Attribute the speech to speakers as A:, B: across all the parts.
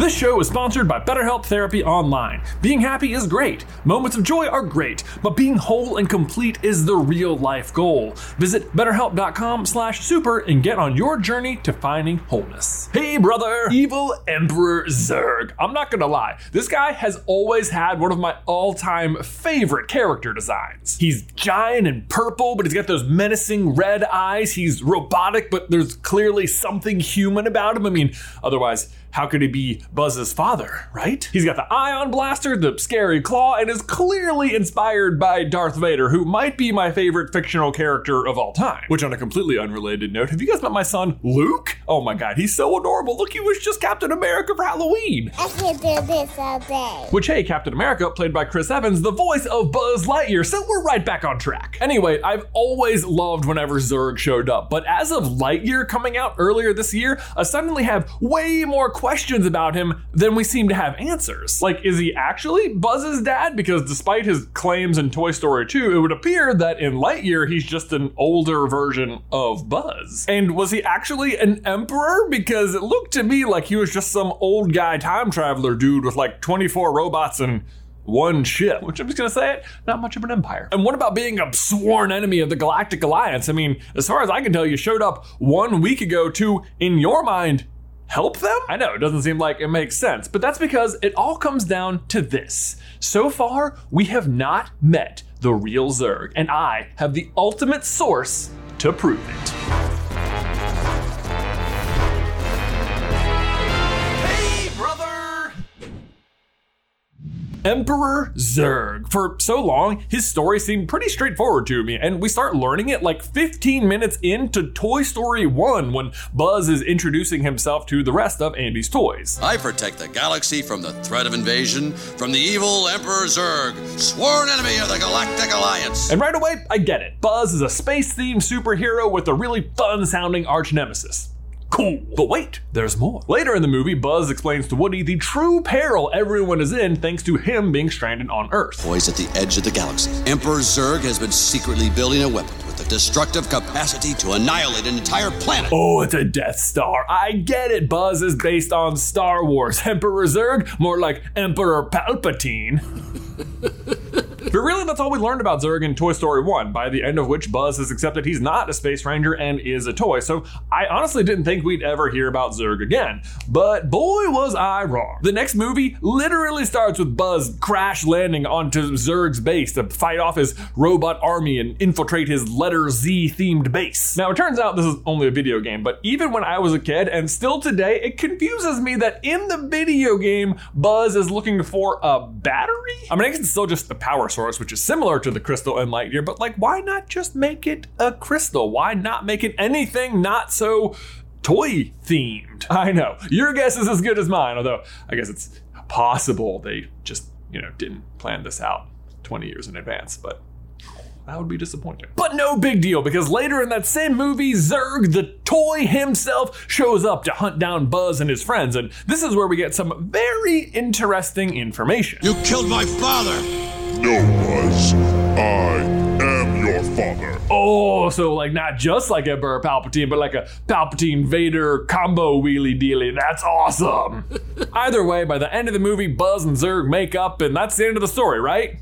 A: This show is sponsored by BetterHelp Therapy Online. Being happy is great, moments of joy are great, but being whole and complete is the real life goal. Visit betterhelp.com/super and get on your journey to finding wholeness. Hey brother, evil Emperor Zurg. I'm not gonna lie, this guy has always had one of my all-time favorite character designs. He's giant and purple, but he's got those menacing red eyes. He's robotic, but there's clearly something human about him. I mean, otherwise how could he be Buzz's father, right? He's got the ion blaster, the scary claw, and is clearly inspired by Darth Vader, who might be my favorite fictional character of all time. Which, on a completely unrelated note, have you guys met my son, Luke? Oh my god, he's so adorable. Look, he was just Captain America for Halloween.
B: I can do this all day.
A: Which, hey, Captain America, played by Chris Evans, the voice of Buzz Lightyear, so we're right back on track. Anyway, I've always loved whenever Zurg showed up, but as of Lightyear coming out earlier this year, I suddenly have way more questions about him than we seem to have answers. Like, is he actually Buzz's dad? Because despite his claims in Toy Story 2, it would appear that in Lightyear he's just an older version of Buzz. And was he actually an emperor? Because it looked to me like he was just some old guy time traveler dude with like 24 robots and one ship, which I'm just gonna say it, not much of an empire. And what about being a sworn enemy of the Galactic Alliance? I mean, as far as I can tell, you showed up one week ago to, in your mind, help them? I know, it doesn't seem like it makes sense, but that's because it all comes down to this. So far, we have not met the real Zurg, and I have the ultimate source to prove it. Emperor Zurg. For so long, his story seemed pretty straightforward to me, and we start learning it like 15 minutes into Toy Story 1 when Buzz is introducing himself to the rest of Andy's toys.
C: I protect the galaxy from the threat of invasion from the evil Emperor Zurg, sworn enemy of the Galactic Alliance.
A: And right away, I get it. Buzz is a space themed superhero with a really fun sounding arch nemesis. Cool. But wait, there's more. Later in the movie, Buzz explains to Woody the true peril everyone is in thanks to him being stranded on Earth.
C: Boys at the edge of the galaxy, Emperor Zurg has been secretly building a weapon with the destructive capacity to annihilate an entire planet.
A: Oh, it's a Death Star. I get it. Buzz is based on Star Wars. Emperor Zurg, more like Emperor Palpatine. But really, that's all we learned about Zurg in Toy Story 1, by the end of which Buzz has accepted he's not a space ranger and is a toy. So I honestly didn't think we'd ever hear about Zurg again. But boy, was I wrong. The next movie literally starts with Buzz crash landing onto Zurg's base to fight off his robot army and infiltrate his letter Z themed base. Now, it turns out this is only a video game, but even when I was a kid and still today, it confuses me that in the video game, Buzz is looking for a battery? I mean, I guess it's still just the power source, which is similar to the crystal in Lightyear, but like, why not just make it a crystal? Why not make it anything not so toy themed? I know, your guess is as good as mine, although I guess it's possible they just, you know, didn't plan this out 20 years in advance, but that would be disappointing. But no big deal, because later in that same movie, Zurg, the toy himself, shows up to hunt down Buzz and his friends, and this is where we get some very interesting information.
C: You killed my father!
D: No, Buzz. I am your father.
A: Oh, so like not just like Emperor Palpatine, but like a Palpatine Vader combo wheelie dealy. That's awesome. Either way, by the end of the movie, Buzz and Zurg make up, and that's the end of the story, right?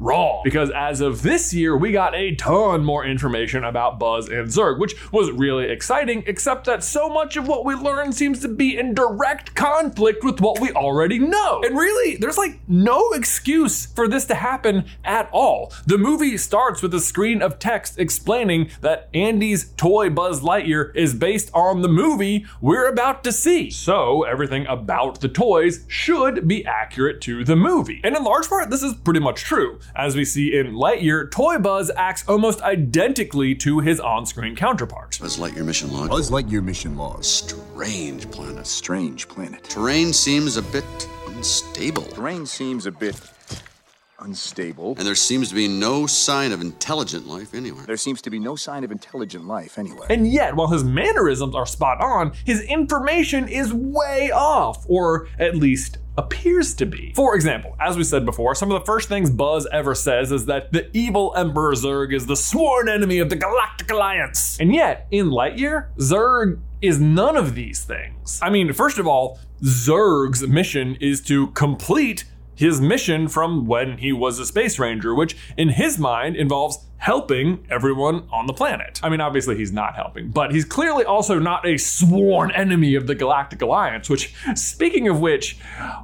A: Wrong. Because as of this year, we got a ton more information about Buzz and Zurg, which was really exciting, except that so much of what we learned seems to be in direct conflict with what we already know. And really, there's like no excuse for this to happen at all. The movie starts with a screen of text explaining that Andy's toy Buzz Lightyear is based on the movie we're about to see. So everything about the toys should be accurate to the movie. And in large part, this is pretty much true. As we see in Lightyear, Toy Buzz acts almost identically to his on screen counterpart.
C: Buzz Lightyear mission log.
E: Buzz Lightyear mission log.
C: Strange planet.
E: Strange planet.
C: Terrain seems a bit unstable.
E: Terrain seems a bit unstable.
C: And there seems to be no sign of intelligent life anywhere.
E: There seems to be no sign of intelligent life anywhere.
A: And yet, while his mannerisms are spot on, his information is way off, or at least appears to be. For example, as we said before, some of the first things Buzz ever says is that the evil Emperor Zurg is the sworn enemy of the Galactic Alliance. And yet, in Lightyear, Zurg is none of these things. I mean, first of all, Zurg's mission is to complete his mission from when he was a space ranger, which in his mind involves helping everyone on the planet. I mean, obviously he's not helping, but he's clearly also not a sworn enemy of the Galactic Alliance, which, speaking of which,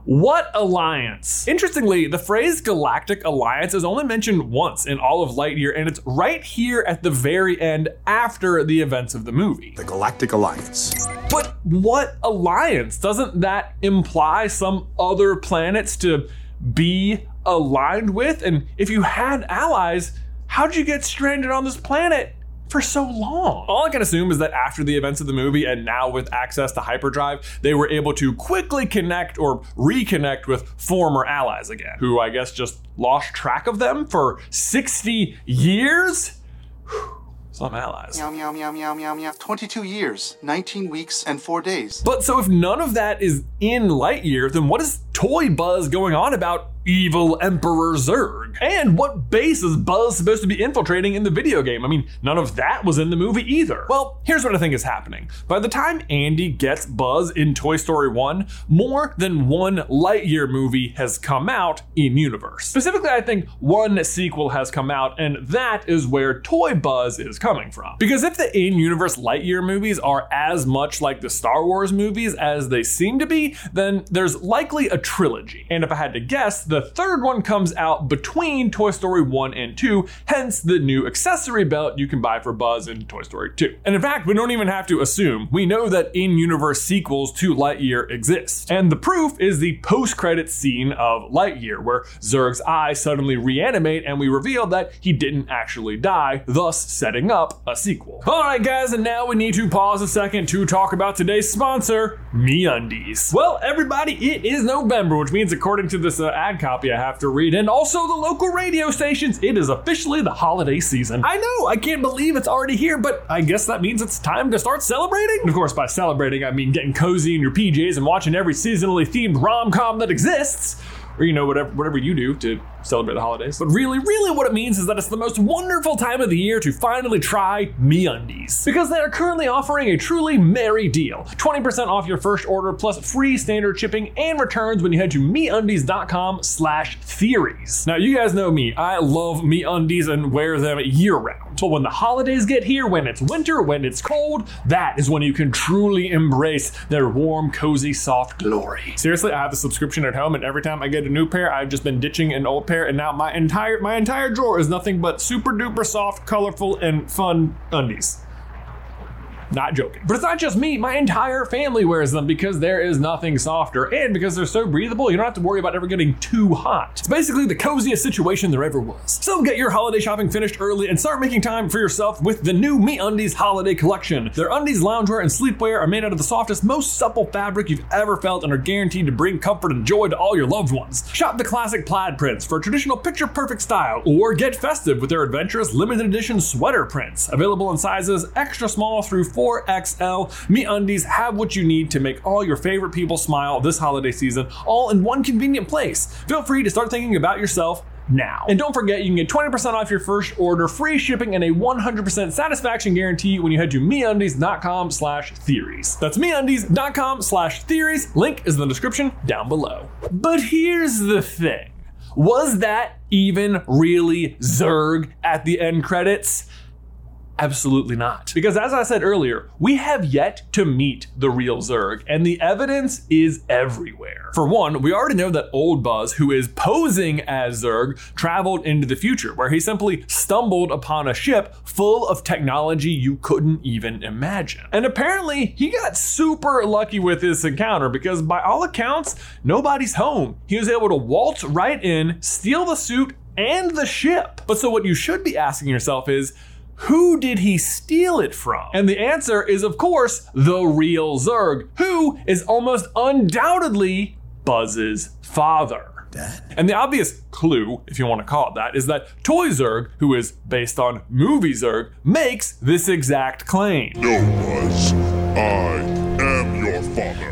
A: what alliance? Interestingly, the phrase Galactic Alliance is only mentioned once in all of Lightyear, and it's right here at the very end after the events of the movie.
E: The Galactic Alliance.
A: But what alliance? Doesn't that imply some other planets to be aligned with? And if you had allies, how'd you get stranded on this planet? For so long. All I can assume is that after the events of the movie and now with access to hyperdrive, they were able to quickly connect or reconnect with former allies again, who I guess just lost track of them for 60 years? Some allies.
F: Meow, meow, meow, meow, meow, meow. 22 years, 19 weeks, and 4 days.
A: But so if none of that is in light Lightyear, then what is Toy Buzz going on about evil Emperor Zurg? And what base is Buzz supposed to be infiltrating in the video game? I mean, none of that was in the movie either. Well, here's what I think is happening. By the time Andy gets Buzz in Toy Story 1, more than one Lightyear movie has come out in universe. Specifically, I think one sequel has come out, and that is where Toy Buzz is coming from. Because if the in universe Lightyear movies are as much like the Star Wars movies as they seem to be, then there's likely a trilogy. And if I had to guess, the third one comes out between Toy Story 1 and 2, hence the new accessory belt you can buy for Buzz in Toy Story 2. And in fact, we don't even have to assume. We know that in universe sequels to Lightyear exist. And the proof is the post credit scene of Lightyear, where Zurg's eyes suddenly reanimate and we reveal that he didn't actually die, thus setting up a sequel. Alright, guys, and now we need to pause a second to talk about today's sponsor, MeUndies. Well, everybody, it is November, which means according to this uh, ad copy I have to read, and also the local radio stations, it is officially the holiday season. I know, I can't believe it's already here, but I guess that means it's time to start celebrating. And of course, by celebrating, I mean getting cozy in your PJs and watching every seasonally themed rom com that exists. Or, you know, whatever, whatever you do to celebrate the holidays. But really, really what it means is that it's the most wonderful time of the year to finally try MeUndies. Because they are currently offering a truly merry deal. 20% off your first order plus free standard shipping and returns when you head to MeUndies.com slash theories. Now, you guys know me. I love MeUndies and wear them year round. So when the holidays get here, when it's winter, when it's cold, that is when you can truly embrace their warm, cozy, soft glory. Seriously, I have a subscription at home and every time I get a new pair, I've just been ditching an old pair and now my entire my entire drawer is nothing but super duper soft, colorful, and fun undies. Not joking. But it's not just me, my entire family wears them because there is nothing softer and because they're so breathable, you don't have to worry about ever getting too hot. It's basically the coziest situation there ever was. So get your holiday shopping finished early and start making time for yourself with the new Me Undies holiday collection. Their undies, loungewear, and sleepwear are made out of the softest, most supple fabric you've ever felt and are guaranteed to bring comfort and joy to all your loved ones. Shop the classic plaid prints for a traditional picture perfect style, or get festive with their adventurous limited edition sweater prints. Available in sizes extra small through 4XL, Me Undies have what you need to make all your favorite people smile this holiday season, all in one convenient place. Feel free to start thinking about yourself now. And don't forget, you can get 20% off your first order, free shipping, and a 100% satisfaction guarantee when you head to MeUndies.com slash theories. That's MeUndies.com slash theories. Link is in the description down below. But here's the thing. Was that even really Zurg at the end credits? Absolutely not. Because as I said earlier, we have yet to meet the real Zurg, and the evidence is everywhere. For one, we already know that old Buzz, who is posing as Zurg, traveled into the future, where he simply stumbled upon a ship full of technology you couldn't even imagine. And apparently, he got super lucky with this encounter because, by all accounts, nobody's home. He was able to waltz right in, steal the suit and the ship. But so, what you should be asking yourself is, who did he steal it from? And the answer is, of course, the real Zurg, who is almost undoubtedly Buzz's father.
E: Dad?
A: And the obvious clue, if you want to call it that, is that Toy Zurg, who is based on Movie Zurg, makes this exact claim.
D: No, Buzz. I am your father.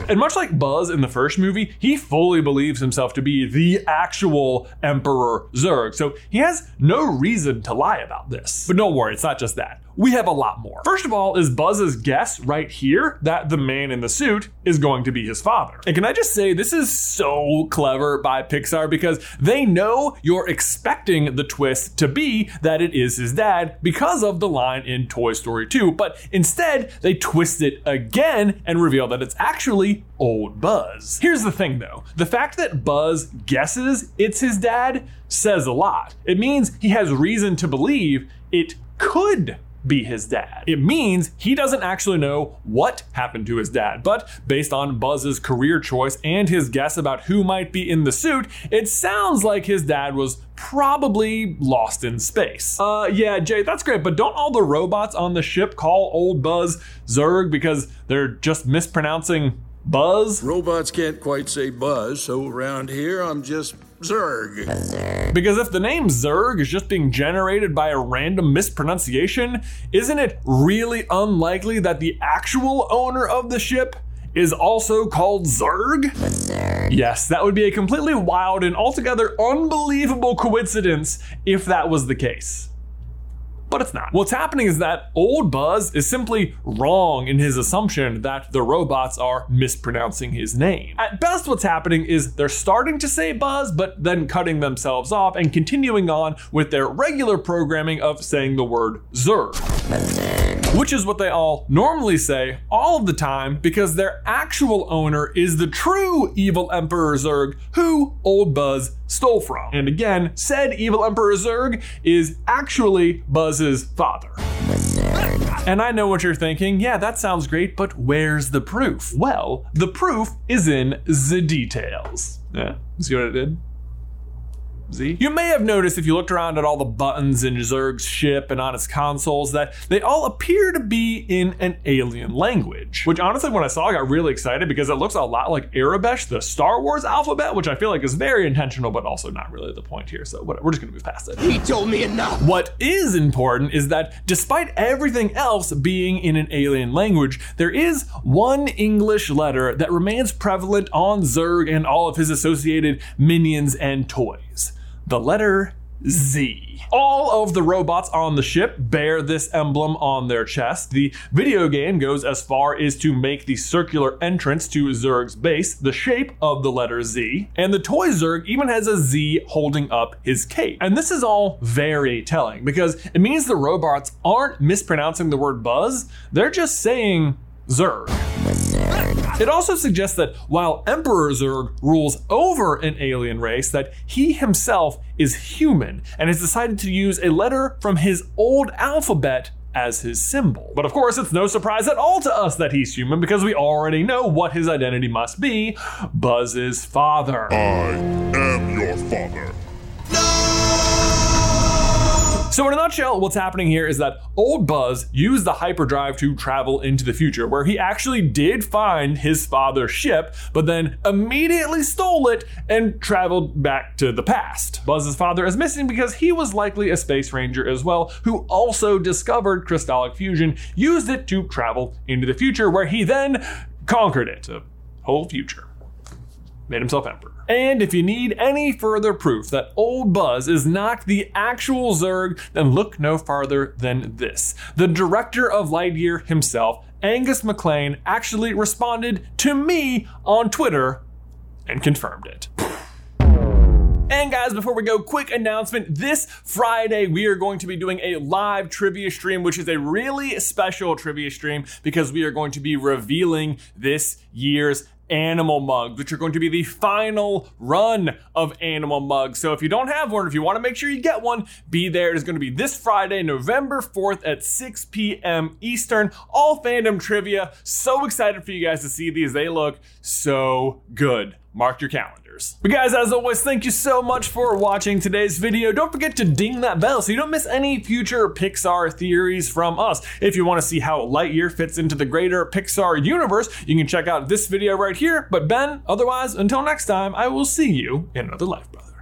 A: And much like Buzz in the first movie, he fully believes himself to be the actual Emperor Zurg, so he has no reason to lie about this. But don't worry, it's not just that. We have a lot more. First of all, is Buzz's guess right here that the man in the suit is going to be his father. And can I just say, this is so clever by Pixar because they know you're expecting the twist to be that it is his dad because of the line in Toy Story 2, but instead they twist it again and reveal that it's actually old Buzz. Here's the thing though the fact that Buzz guesses it's his dad says a lot. It means he has reason to believe it could be his dad. It means he doesn't actually know what happened to his dad, but based on Buzz's career choice and his guess about who might be in the suit, it sounds like his dad was probably lost in space. Uh, yeah, Jay, that's great, but don't all the robots on the ship call old Buzz Zurg because they're just mispronouncing Buzz?
G: Robots can't quite say buzz, so around here I'm just Zurg.
A: Because if the name Zurg is just being generated by a random mispronunciation, isn't it really unlikely that the actual owner of the ship is also called Zurg? Yes, that would be a completely wild and altogether unbelievable coincidence if that was the case but it's not. What's happening is that old Buzz is simply wrong in his assumption that the robots are mispronouncing his name. At best, what's happening is they're starting to say Buzz, but then cutting themselves off and continuing on with their regular programming of saying the word Zurg. Which is what they all normally say all of the time because their actual owner is the true evil Emperor Zurg who old Buzz stole from. And again, said evil Emperor Zurg is actually Buzz's father. And I know what you're thinking. Yeah, that sounds great, but where's the proof? Well, the proof is in the details. Yeah, see what I did? Z. You may have noticed if you looked around at all the buttons in Zurg's ship and on its consoles that they all appear to be in an alien language. Which honestly, when I saw, I got really excited because it looks a lot like Aurebesh, the Star Wars alphabet, which I feel like is very intentional, but also not really the point here. So whatever, we're just gonna move past it.
H: He told me enough.
A: What is important is that despite everything else being in an alien language, there is one English letter that remains prevalent on Zurg and all of his associated minions and toys the letter Z. All of the robots on the ship bear this emblem on their chest. The video game goes as far as to make the circular entrance to Zurg's base the shape of the letter Z. And the toy Zurg even has a Z holding up his cape. And this is all very telling because it means the robots aren't mispronouncing the word buzz, they're just saying Zurg. It also suggests that while Emperor Zurg rules over an alien race, that he himself is human and has decided to use a letter from his old alphabet as his symbol. But of course, it's no surprise at all to us that he's human because we already know what his identity must be Buzz's father.
D: I am your father.
A: So, in a nutshell, what's happening here is that old Buzz used the hyperdrive to travel into the future, where he actually did find his father's ship, but then immediately stole it and traveled back to the past. Buzz's father is missing because he was likely a space ranger as well, who also discovered crystallic fusion, used it to travel into the future, where he then conquered it. A whole future. Made himself emperor. And if you need any further proof that old Buzz is not the actual Zurg, then look no farther than this. The director of Lightyear himself, Angus MacLane, actually responded to me on Twitter and confirmed it. And guys, before we go, quick announcement. This Friday, we are going to be doing a live trivia stream, which is a really special trivia stream because we are going to be revealing this year's animal mugs, which are going to be the final run of animal mugs. So if you don't have one, if you want to make sure you get one, be there. It is going to be this Friday, November 4th at 6 p.m. Eastern. All fandom trivia. So excited for you guys to see these. They look so good. Mark your calendars. But guys, as always, thank you so much for watching today's video. Don't forget to ding that bell so you don't miss any future Pixar theories from us. If you want to see how Lightyear fits into the greater Pixar universe, you can check out this video right here. But Ben, otherwise, until next time, I will see you in another life, brother.